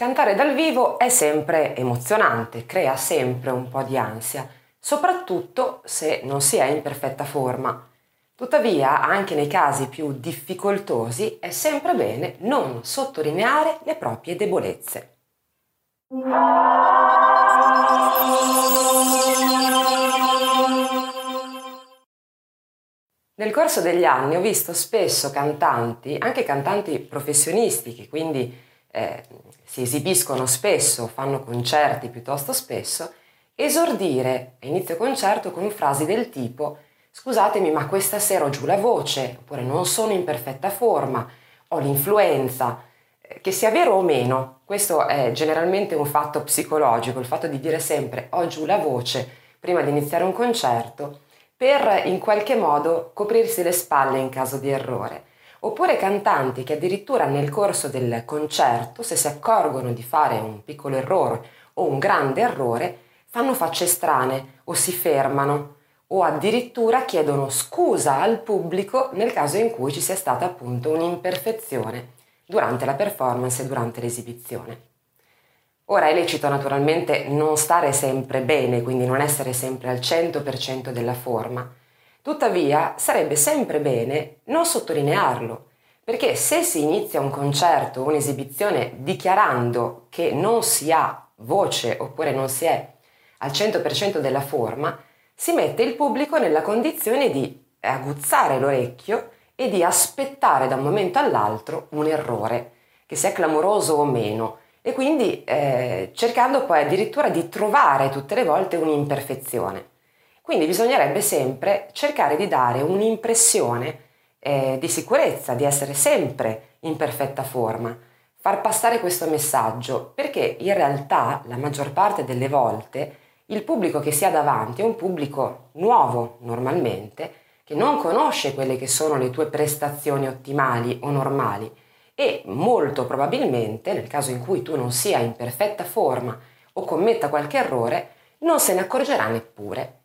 Cantare dal vivo è sempre emozionante, crea sempre un po' di ansia, soprattutto se non si è in perfetta forma. Tuttavia, anche nei casi più difficoltosi, è sempre bene non sottolineare le proprie debolezze. Nel corso degli anni ho visto spesso cantanti, anche cantanti professionisti, che quindi eh, si esibiscono spesso, fanno concerti piuttosto spesso, esordire a inizio concerto con frasi del tipo scusatemi ma questa sera ho giù la voce, oppure non sono in perfetta forma, ho l'influenza, eh, che sia vero o meno, questo è generalmente un fatto psicologico, il fatto di dire sempre ho giù la voce prima di iniziare un concerto, per in qualche modo coprirsi le spalle in caso di errore oppure cantanti che addirittura nel corso del concerto, se si accorgono di fare un piccolo errore o un grande errore, fanno facce strane o si fermano o addirittura chiedono scusa al pubblico nel caso in cui ci sia stata appunto un'imperfezione durante la performance e durante l'esibizione. Ora è lecito naturalmente non stare sempre bene, quindi non essere sempre al 100% della forma, Tuttavia sarebbe sempre bene non sottolinearlo, perché se si inizia un concerto, un'esibizione dichiarando che non si ha voce oppure non si è al 100% della forma, si mette il pubblico nella condizione di aguzzare l'orecchio e di aspettare da un momento all'altro un errore, che sia clamoroso o meno, e quindi eh, cercando poi addirittura di trovare tutte le volte un'imperfezione. Quindi bisognerebbe sempre cercare di dare un'impressione eh, di sicurezza, di essere sempre in perfetta forma, far passare questo messaggio, perché in realtà la maggior parte delle volte il pubblico che si ha davanti è un pubblico nuovo normalmente, che non conosce quelle che sono le tue prestazioni ottimali o normali e molto probabilmente nel caso in cui tu non sia in perfetta forma o commetta qualche errore, non se ne accorgerà neppure.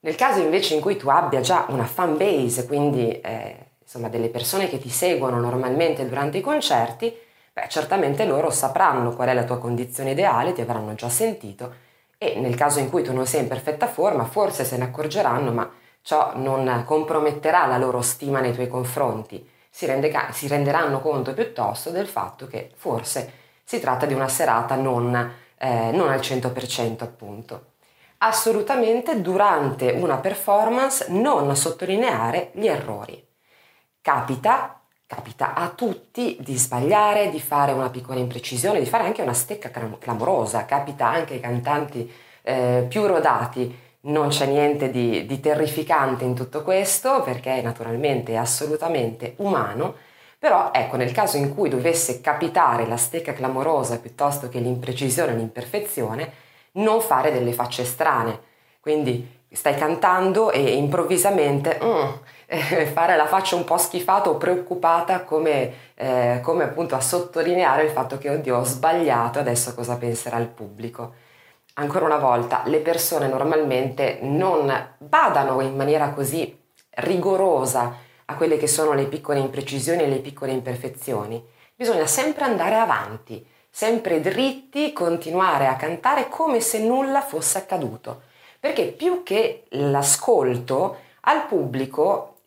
Nel caso invece in cui tu abbia già una fan base, quindi eh, insomma delle persone che ti seguono normalmente durante i concerti, beh, certamente loro sapranno qual è la tua condizione ideale, ti avranno già sentito e nel caso in cui tu non sei in perfetta forma, forse se ne accorgeranno, ma ciò non comprometterà la loro stima nei tuoi confronti. Si, rende, si renderanno conto piuttosto del fatto che forse si tratta di una serata non, eh, non al 100% appunto assolutamente durante una performance non sottolineare gli errori. Capita, capita a tutti di sbagliare, di fare una piccola imprecisione, di fare anche una stecca clamorosa, capita anche ai cantanti eh, più rodati. Non c'è niente di, di terrificante in tutto questo perché naturalmente è assolutamente umano, però ecco nel caso in cui dovesse capitare la stecca clamorosa piuttosto che l'imprecisione l'imperfezione, non fare delle facce strane. Quindi stai cantando e improvvisamente mm, eh, fare la faccia un po' schifata o preoccupata come, eh, come appunto a sottolineare il fatto che oddio ho sbagliato, adesso cosa penserà il pubblico. Ancora una volta, le persone normalmente non badano in maniera così rigorosa a quelle che sono le piccole imprecisioni e le piccole imperfezioni. Bisogna sempre andare avanti, sempre dritti, continuare a cantare come se nulla fosse accaduto. Perché più che l'ascolto al pubblico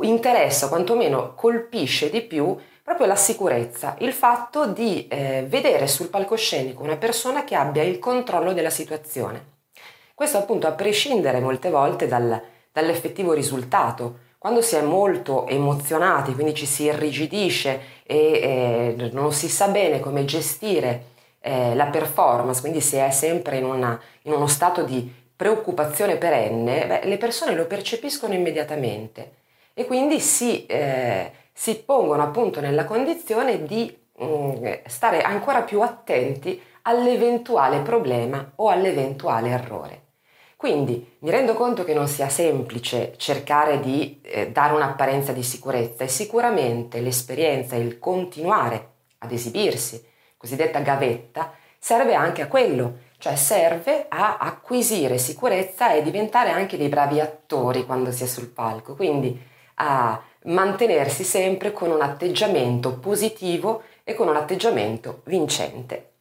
interessa, quantomeno colpisce di più proprio la sicurezza, il fatto di eh, vedere sul palcoscenico una persona che abbia il controllo della situazione. Questo appunto a prescindere molte volte dal, dall'effettivo risultato, quando si è molto emozionati, quindi ci si irrigidisce e eh, non si sa bene come gestire eh, la performance, quindi si è sempre in, una, in uno stato di preoccupazione perenne, beh, le persone lo percepiscono immediatamente e quindi si, eh, si pongono appunto nella condizione di mh, mm, stare ancora più attenti all'eventuale problema o all'eventuale errore. Quindi mi rendo conto che non sia semplice cercare di eh, dare un'apparenza di sicurezza e sicuramente l'esperienza, il continuare ad esibirsi, cosiddetta gavetta, serve anche a quello, cioè serve a acquisire sicurezza e diventare anche dei bravi attori quando si è sul palco, quindi a mantenersi sempre con un atteggiamento positivo e con un atteggiamento vincente.